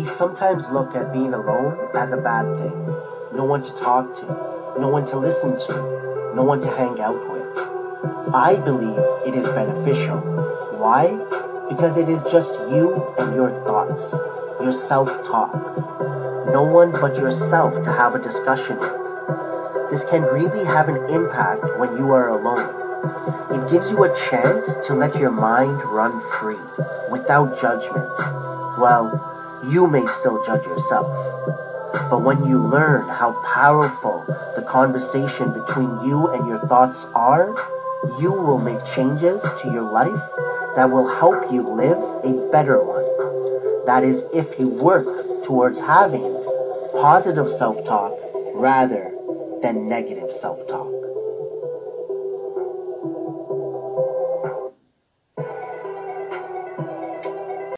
we sometimes look at being alone as a bad thing. No one to talk to, no one to listen to, no one to hang out with. I believe it is beneficial. Why? Because it is just you and your thoughts, your self talk. No one but yourself to have a discussion with. This can really have an impact when you are alone. It gives you a chance to let your mind run free without judgment. Well, you may still judge yourself. But when you learn how powerful the conversation between you and your thoughts are, you will make changes to your life that will help you live a better one. That is, if you work towards having positive self talk rather than negative self talk.